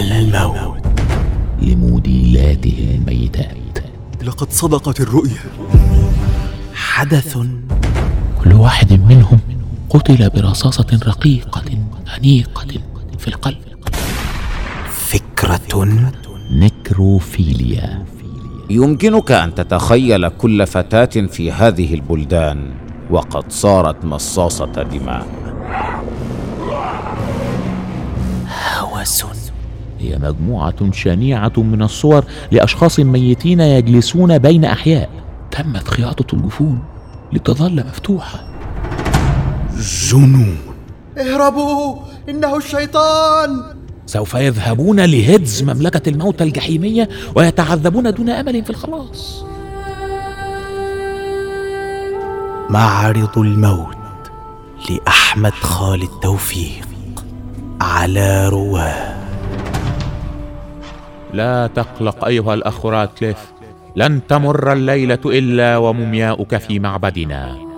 الموت. لموديلاته الميتات. لقد صدقت الرؤيا. حدث كل واحد منهم قتل برصاصة رقيقة أنيقة في القلب. فكرة نكروفيليا. يمكنك أن تتخيل كل فتاة في هذه البلدان وقد صارت مصاصة دماء. هوس هي مجموعة شنيعة من الصور لأشخاص ميتين يجلسون بين أحياء. تمت خياطة الجفون لتظل مفتوحة. جنون. اهربوا! إنه الشيطان! سوف يذهبون لهدز مملكة الموتى الجحيمية ويتعذبون دون أمل في الخلاص. معرض الموت لأحمد خالد توفيق على رواه. لا تقلق أيها الأخ راتليف. لن تمر الليلة إلا ومومياؤك في معبدنا.